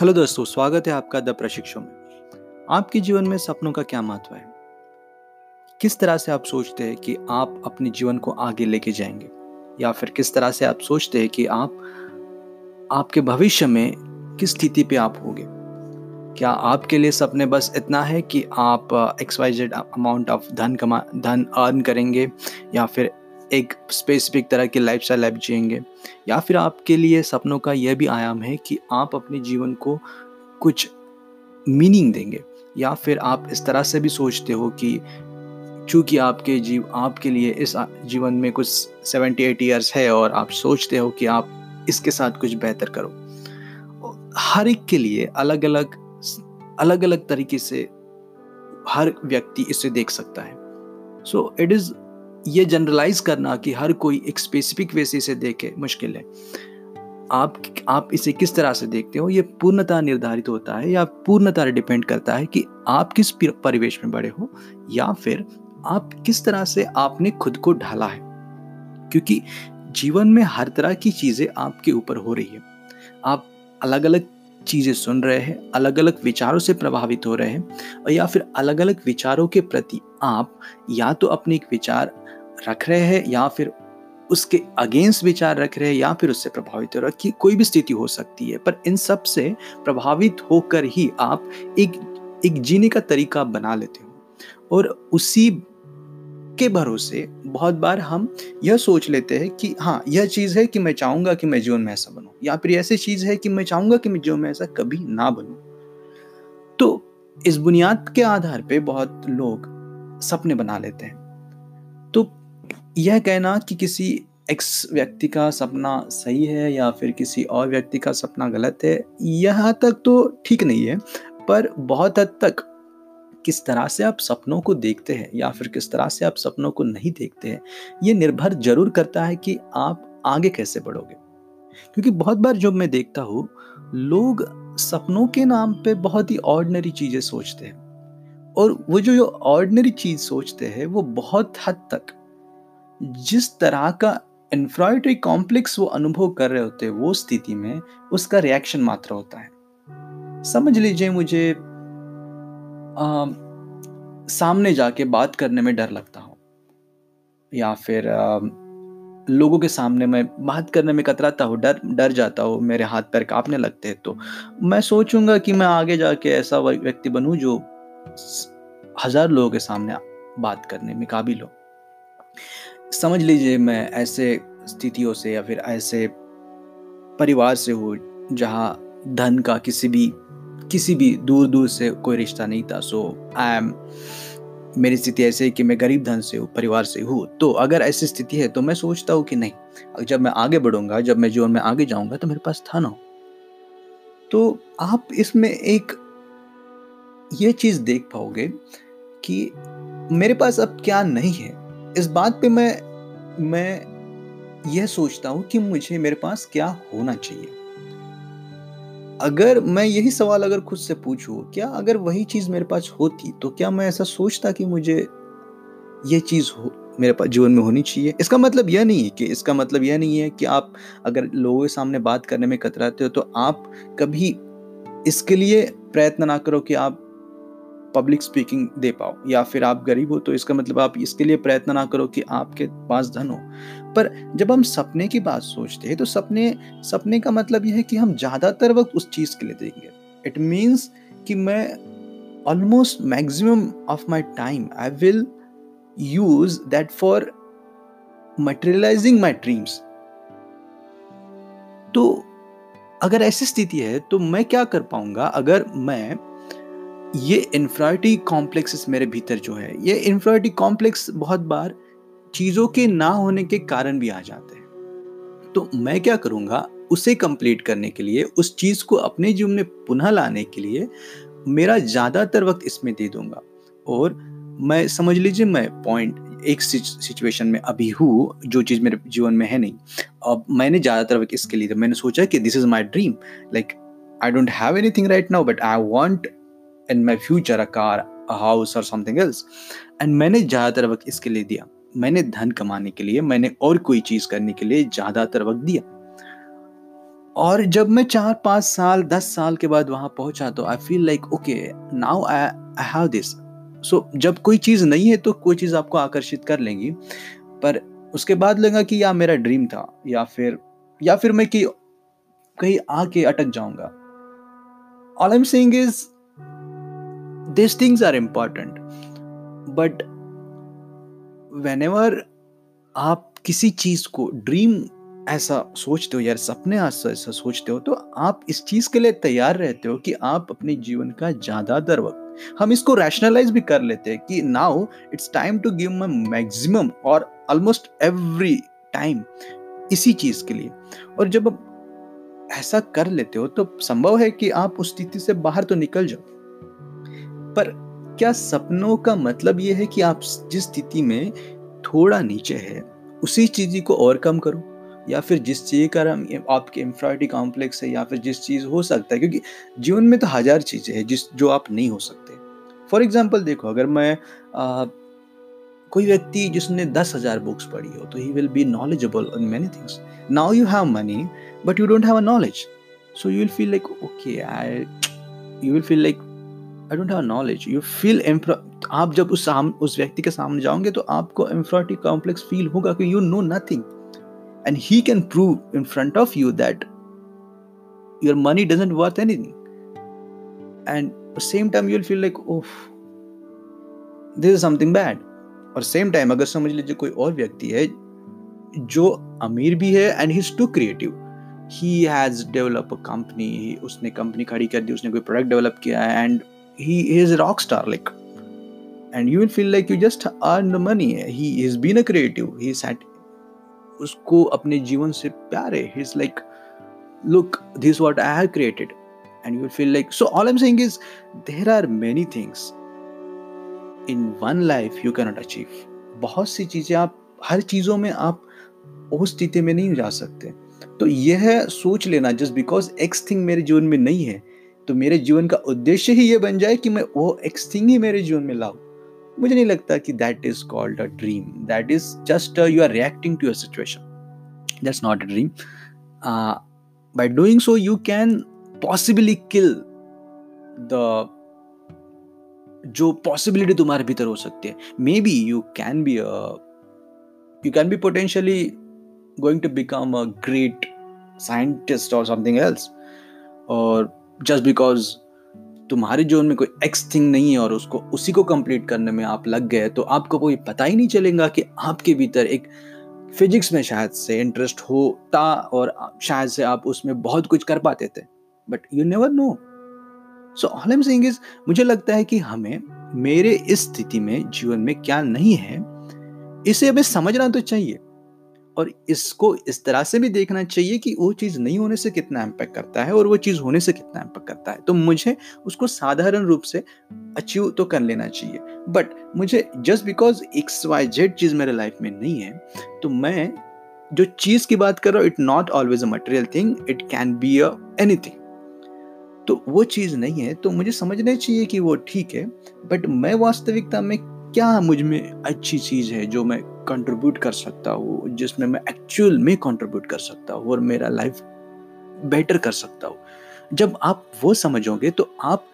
Hello दोस्तों, स्वागत है आपका द प्रशिक्षु में। आपके जीवन में सपनों का क्या महत्व है? किस तरह से आप सोचते हैं कि आप अपने जीवन को आगे लेके जाएँगे? या फिर किस तरह से आप सोचते हैं कि आप, आपके भविष्य में किस स्थिति पे आप होंगे? क्या आपके लिए सपने बस इतना है कि आप X Y Z amount of धन कमा, धन अर्न करेंगे? या फिर एक स्पेसिफिक तरह की लाइफ स्टाइल लाइफ जिएँगे। या फिर आपके लिए सपनों का यह भी आयाम है कि आप अपने जीवन को कुछ मीनिंग देंगे। या फिर आप इस तरह से भी सोचते हो कि चूँकि आपके जीव, आपके लिए इस जीवन में कुछ सेवेंटी एट ईयर्स है और आप सोचते हो कि आप इसके साथ कुछ बेहतर करो। हर एक के लिए अलग अलग अलग अलग तरीके से हर व्यक्ति इसे देख सकता है। सो इट इज़ ये जनरलाइज करना कि हर कोई एक स्पेसिफिक वे से इसे देखे, मुश्किल है। आप आप इसे किस तरह से देखते हो? ये पूर्णतः निर्धारित होता है या पूर्णतः डिपेंड करता है कि आप किस परिवेश में बड़े हो या फिर आप किस तरह से आपने खुद को ढाला है? क्योंकि जीवन में हर तरह की चीज़ें आपके ऊपर हो रही है। आप अलग अलग चीज़ें सुन रहे हैं अलग अलग विचारों से प्रभावित हो रहे हैं और या फिर अलग अलग विचारों के प्रति आप या तो अपने एक विचार रख रहे हैं या फिर उसके अगेंस्ट विचार रख रहे हैं या फिर उससे प्रभावित हो कि कोई भी स्थिति हो सकती है। पर इन सबसे प्रभावित होकर ही आप एक एक जीने का तरीका बना लेते हो। और उसी के भरोसे बहुत बार हम यह सोच लेते हैं कि हाँ यह चीज़ है कि मैं चाहूँगा कि मैं जीवन में ऐसा बनूं या फिर ऐसी चीज़ है कि मैं चाहूँगा कि मैं जीवन में ऐसा कभी ना बनूँ। तो इस बुनियाद के आधार पे बहुत लोग सपने बना लेते हैं। यह कहना कि किसी एक्स व्यक्ति का सपना सही है या फिर किसी और व्यक्ति का सपना गलत है, यहाँ तक तो ठीक नहीं है, पर बहुत हद तक किस तरह से आप सपनों को देखते हैं या फिर किस तरह से आप सपनों को नहीं देखते हैं, ये निर्भर ज़रूर करता है कि आप आगे कैसे बढ़ोगे। क्योंकि बहुत बार जब मैं देखता हूँ, लोग सपनों के नाम पे बहुत ही ऑर्डनरी चीज़ें सोचते हैं, और वो जो ऑर्डनरी चीज़ सोचते हैं, वो बहुत हद तक जिस तरह का इन्फ्राइटरी कॉम्प्लेक्स वो अनुभव कर रहे होते हैं वो स्थिति में उसका रिएक्शन मात्र होता है। समझ लीजिए मुझे आ, सामने जाके बात करने में डर लगता हो या फिर आ, लोगों के सामने मैं बात करने में कतराता हूँ डर डर जाता हूँ मेरे हाथ पैर कांपने लगते हैं तो मैं सोचूँगा कि मैं आगे जाके ऐसा व्यक्ति बनूं जो हज़ार लोगों के सामने बात करने में काबिल हो। समझ लीजिए मैं ऐसे स्थितियों से या फिर ऐसे परिवार से हूँ जहाँ धन का किसी भी किसी भी दूर दूर से कोई रिश्ता नहीं था। सो आई एम मेरी स्थिति ऐसे है कि मैं गरीब धन से हूँ, परिवार से हूँ। तो अगर ऐसी स्थिति है तो मैं सोचता हूँ कि नहीं जब मैं आगे बढ़ूँगा, जब मैं जीवन में आगे जाऊँगा तो मेरे पास था ना तो आप इसमें एक ये चीज़ देख पाओगे कि मेरे पास अब क्या नहीं है। इस बात पे मैं मैं यह सोचता हूँ कि मुझे मेरे पास क्या होना चाहिए। अगर मैं यही सवाल अगर खुद से पूछूँ, क्या अगर वही चीज़ मेरे पास होती तो क्या मैं ऐसा सोचता कि मुझे यह चीज़ हो, मेरे पास जीवन में होनी चाहिए? इसका मतलब यह नहीं है कि, इसका मतलब यह नहीं है कि आप अगर लोगों के सामने बात करने में कतराते हो तो आप कभी इसके लिए प्रयत्न ना करो कि आप पब्लिक स्पीकिंग दे पाओ, या फिर आप गरीब हो तो इसका मतलब आप इसके लिए प्रयत्न ना करो कि आपके पास धन हो। पर जब हम सपने की बात सोचते हैं तो सपने सपने का मतलब यह है कि हम ज़्यादातर वक्त उस चीज़ के लिए देंगे इट मीन्स कि मैं almost maximum of my time I will use that for materializing my dreams तो अगर ऐसी स्थिति है तो मैं क्या कर पाऊँगा? अगर मैं ये इन्फ्राइटी कॉम्प्लेक्स मेरे भीतर जो है, ये इन्फ्राइटी कॉम्प्लेक्स बहुत बार चीज़ों के ना होने के कारण भी आ जाते हैं। तो मैं क्या करूँगा, उसे कंप्लीट करने के लिए, उस चीज़ को अपने जीवन में पुनः लाने के लिए, मेरा ज़्यादातर वक्त इसमें दे दूँगा। और मैं, समझ लीजिए मैं पॉइंट एक सिचुएशन में अभी हूँ, जो चीज़ मेरे जीवन में है नहीं। अब मैंने ज़्यादातर वक्त इसके लिए, मैंने सोचा कि this is my dream like I don't have anything right now but I want in my future a car a house और समथिंग एल्स एंड मैंने ज़्यादातर वक्त इसके लिए दिया। मैंने धन कमाने के लिए, मैंने और कोई चीज़ करने के लिए ज़्यादातर वक्त दिया। और जब मैं चार, पाँच साल, दस साल के बाद वहाँ पहुँचा तो I feel like okay now I I have this so जब कोई चीज़ नहीं है तो कोई चीज़ आपको आकर्षित कर लेंगी। पर उसके बाद लगा कि या मेरा ड्रीम था, या फिर या फिर मैं कि, कहीं आके अटक जाऊँगा। All I am saying is things are important but whenever आप किसी चीज़ को ड्रीम ऐसा सोचते हो यार सपने ऐसा सोचते हो तो आप इस चीज़ के लिए तैयार रहते हो कि आप अपने जीवन का ज़्यादातर वक्त, हम इसको रैशनलाइज भी कर लेते हैं कि now it's time to give my maximum और ऑलमोस्ट एवरी टाइम इसी चीज़ के लिए। और जब आप ऐसा कर लेते हो तो संभव है कि आप उस स्थिति से बाहर तो निकल जाओ। पर क्या सपनों का मतलब यह है कि आप जिस स्थिति में थोड़ा नीचे है उसी चीज़ को और कम करो? या फिर जिस चीज़ का आपके इंफ्राइटी कॉम्प्लेक्स है या फिर जिस चीज़ हो सकता है क्योंकि जीवन में तो हज़ार चीज़ें हैं जिस जो आप नहीं हो सकते। फॉर एग्ज़ाम्पल देखो अगर मैं आ, कोई व्यक्ति जिसने दस हज़ार बुक्स पढ़ी हो तो he will be knowledgeable in many things now you have money but you don't have a knowledge so you will feel like okay I you will feel like I don't have knowledge you feel आप जब उस साम, उस व्यक्ति के सामने जाओगे तो आपको इंफ्राटी कॉम्प्लेक्स फील होगा कि you know nothing can prove in front of you that your money doesn't worth anything. And at the same time, you'll feel like oh this is something bad. और सेम टाइम अगर समझ लीजिए कोई और व्यक्ति है, जो अमीर भी है and he is too creative he has develop a company उसने कंपनी खड़ी कर दी, उसने कोई प्रोडक्ट डेवलप किया है and he is rock star like and you will feel like you just earned money. He has been a creative. He's had उसको अपने जीवन से प्यार he is like look this what I have created and you feel like so all am saying is there are many things in one life you cannot achieve बहुत सी चीज़ें आप, हर चीज़ों में आप उस स्थिति में नहीं जा सकते। तो यह सोच लेना जस्ट बिकॉज़ एक्स थिंग मेरे जीवन में नहीं है तो मेरे जीवन का उद्देश्य ही ये बन जाए कि मैं वो एक्स थिंग ही मेरे जीवन में लाऊं। मुझे नहीं लगता कि that is called a dream that is just you are reacting to your situation that's not a dream by doing so you can possibly kill the जो पॉसिबिलिटी तुम्हारे भीतर हो सकती है। Maybe you can be you can be potentially going to become a great scientist और something else और just because तुम्हारे zone में कोई एक्स थिंग नहीं है और उसको, उसी को कंप्लीट करने में आप लग गए तो आपको कोई पता ही नहीं चलेगा कि आपके भीतर एक फिजिक्स में शायद से इंटरेस्ट होता और शायद से आप उसमें बहुत कुछ कर पाते थे। But you never know so all am saying is मुझे लगता है कि हमें मेरे इस स्थिति में जीवन में क्या नहीं है, इसे हमें समझना तो चाहिए। और इसको इस तरह से भी देखना चाहिए कि वो चीज़ नहीं होने से कितना इम्पैक्ट करता है और वो चीज़ होने से कितना इम्पैक्ट करता है। तो मुझे उसको साधारण रूप से अचीव तो कर लेना चाहिए। बट मुझे just because X Y Z चीज़ मेरे लाइफ में नहीं है तो मैं जो चीज़ की बात कर रहा हूँ it not always a material thing it can be a anything तो वो चीज़ नहीं है तो मुझे समझना चाहिए कि वो ठीक है बट मैं वास्तविकता में क्या मुझमें अच्छी चीज़ है जो मैं कंट्रीब्यूट कर सकता हूँ, जिसमें मैं एक्चुअल में कंट्रीब्यूट कर सकता हूँ और मेरा लाइफ बेटर कर सकता हूँ? जब आप वो समझोगे तो आप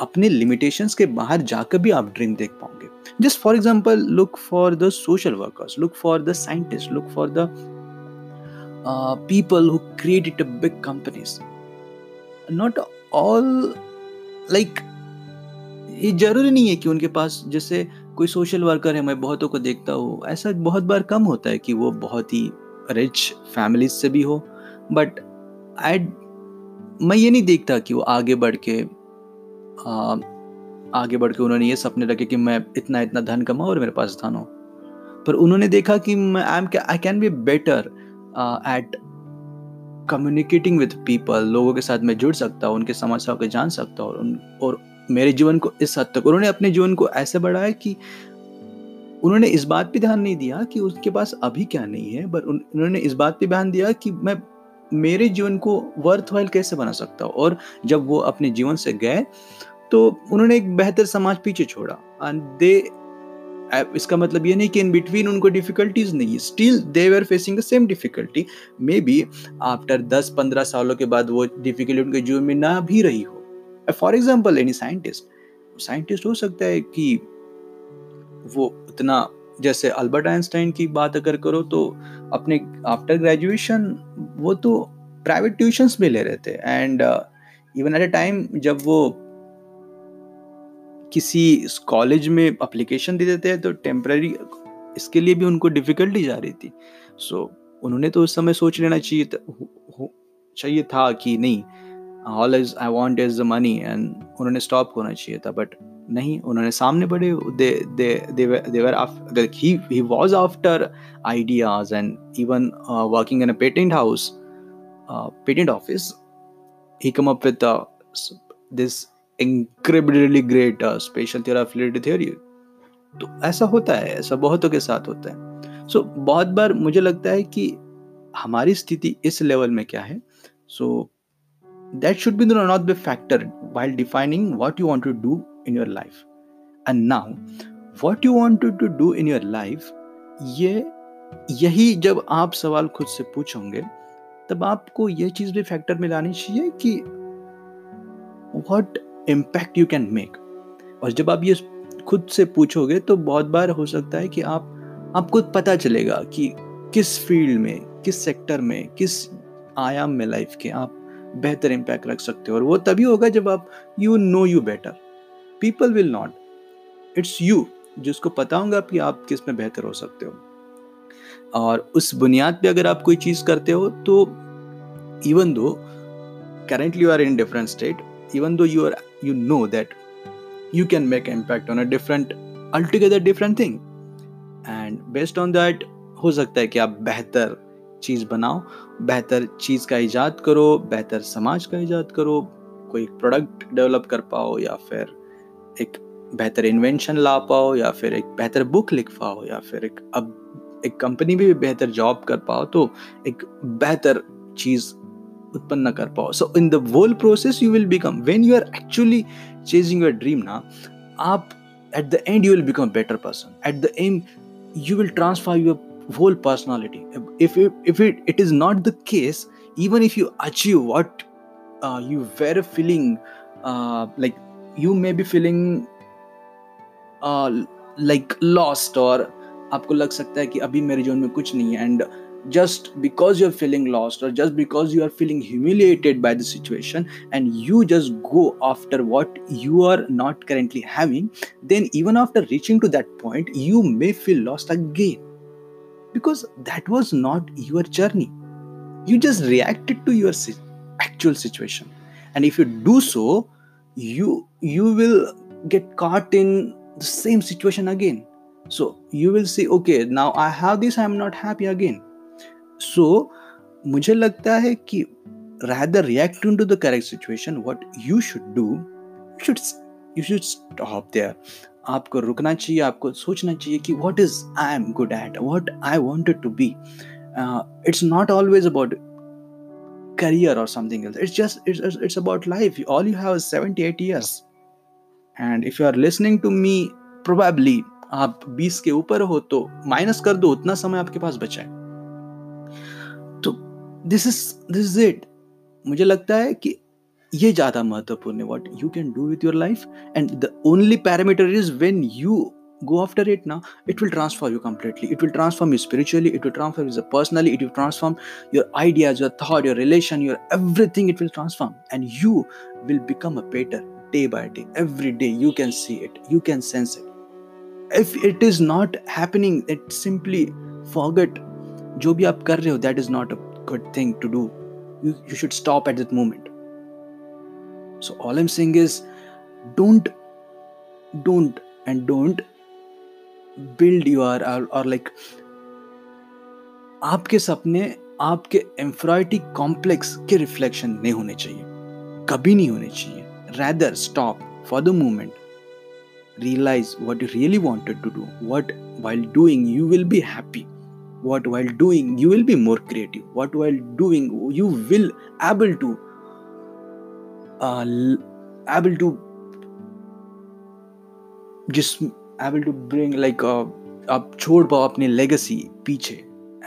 अपने लिमिटेशंस के बाहर जाकर भी आप ड्रीम देख पाओगे। Just for example look for the social workers look for the scientist look for the people who created big companies not all like ये ज़रूरी नहीं है कि उनके पास, जैसे कोई सोशल वर्कर है मैं बहुतों को देखता हूँ। ऐसा बहुत बार कम होता है कि वो बहुत ही रिच फैमिली से भी हो। बट आई मैं ये नहीं देखता कि वो आगे बढ़ के आ, आगे बढ़ के उन्होंने ये सपने रखे कि मैं इतना इतना धन कमाऊँ और मेरे पास धन हो। पर उन्होंने देखा कि मैं I am I can be better at communicating with people लोगों के साथ मैं जुड़ सकता हूँ उनके समस्याओं को जान सकता हूँ और मेरे जीवन को इस हद तक, उन्होंने अपने जीवन को ऐसे बढ़ाया कि उन्होंने इस बात पे ध्यान नहीं दिया कि उसके पास अभी क्या नहीं है पर उन्होंने इस बात पे ध्यान दिया कि मैं मेरे जीवन को वर्थ वाइल कैसे बना सकता हूँ। और जब वो अपने जीवन से गए तो उन्होंने एक बेहतर समाज पीछे छोड़ा। एंड दे इसका मतलब ये नहीं कि इन बिटवीन उनको डिफिकल्टीज नहीं है still they were facing the same difficulty maybe after दस पंद्रह सालों के बाद वो डिफिकल्टी उनके जीवन में ना भी रही हो। For example any scientist scientist हो सकता है कि वो उतना जैसे अल्बर्ट आइंस्टाइन की बात अगर करो तो अपने आफ्टर ग्रेजुएशन वो तो प्राइवेट ट्यूशंस में ले रहे थे। And even at a time जब वो किसी कॉलेज में अप्लीकेशन दे देते हैं तो टेम्प्ररी इसके लिए भी उनको डिफिकल्टी जा रही थी। सो so, उन्होंने तो उस समय सोच लेना चाहिए था चाहिए था कि नहीं all is I want is the money and उन्होंने स्टॉप होना चाहिए था बट नहीं उन्होंने सामने they they were he he was after ideas and even working in a patent house patent office come up with uh, this incredibly great uh, spatial theory affiliated theory. तो ऐसा होता है ऐसा बहुतों के साथ होता है। सो so, बहुत बार मुझे लगता है कि हमारी स्थिति इस लेवल में क्या है? So that should be not be factor while defining what you want to do in your life and now what you want to do in your life ये यही जब आप सवाल खुद से पूछोगे तब आपको ये चीज़ भी फैक्टर में लानी चाहिए कि what impact you can make और जब आप ये खुद से पूछोगे तो बहुत बार हो सकता है कि आप आपको पता चलेगा कि किस फ़ील्ड में किस सेक्टर में किस आयाम में लाइफ के आप बेहतर इम्पैक्ट रख सकते हो। और वो तभी होगा जब आप you know you better people will not it's you जिसको पता होगा कि आप किसमें बेहतर हो सकते हो। और उस बुनियाद पे अगर आप कोई चीज़ करते हो तो even though currently you are in different state even though you are you know that you can make impact on a different altogether different thing and based on that हो सकता है कि आप बेहतर चीज़ बनाओ, बेहतर चीज़ का ईजाद करो, बेहतर समाज का ईजाद करो, कोई प्रोडक्ट डेवलप कर पाओ या फिर एक बेहतर इन्वेंशन ला पाओ या फिर एक बेहतर बुक लिख पाओ या फिर एक, अब एक कंपनी भी बेहतर जॉब कर पाओ तो एक बेहतर चीज़ उत्पन्न कर पाओ। So in the whole process you will become when you are actually chasing your dream ना, आप at the end you will become better person at the end you will transfer your whole personality if it, if it, it is not the case even if you achieve what uh, you were feeling uh, like you may be feeling uh, like lost or आपको लग सकता है कि अभी मेरे जीवन में कुछ नहीं है and just because you're feeling lost or just because you are feeling humiliated by the situation and you just go after what you are not currently having then even after reaching to that point you may feel lost again because that was not your journey you just reacted to your actual situation and if you do so you you will get caught in the same situation again so you will say okay now i have this i am not happy again so मुझे लगता है कि rather reacting to the correct situation what you should do you should you should stop there आपको रुकना चाहिए, आपको सोचना चाहिए कि what is I am good at what I wanted to be it's not always about career और something it's just it's it's about life all you have seventy eight years and if you are listening to me probably आप बीस के ऊपर हो तो minus कर दो, उतना समय आपके पास बचाए तो this is this is it मुझे लगता है कि ये ज़्यादा महत्वपूर्ण है what you can do with your life and the only parameter is when you go after it now it will transform you completely it will transform you spiritually it will transform you personally it will transform your ideas your thought your relation your everything it will transform and you will become a better day by day every day you can see it you can sense it if it is not happening it simply forget जो भी आप कर रहे हो that is not a good thing to do you should stop at that moment so all i'm saying is don't don't and don't build your or, or like आपके सपने आपके एम्फ्रॉयटी complex के रिफ्लेक्शन नहीं होने चाहिए कभी नहीं होने चाहिए rather stop for the moment realize what you really wanted to do what while doing you will be happy what while doing you will be more creative what while doing you will able to uh, able to just able to bring like आप छोड़ पाओ अपनी legacy पीछे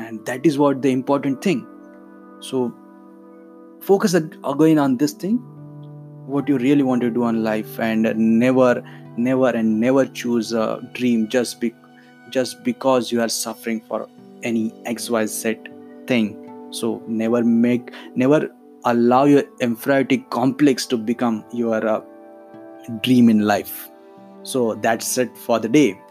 and that is what the important thing so focus again on this thing what you really want to do in life and never never and never choose a dream just be just because you are suffering for any xyz thing so never make never allow your inferiority complex to become your uh, dream in life. So that's it for the day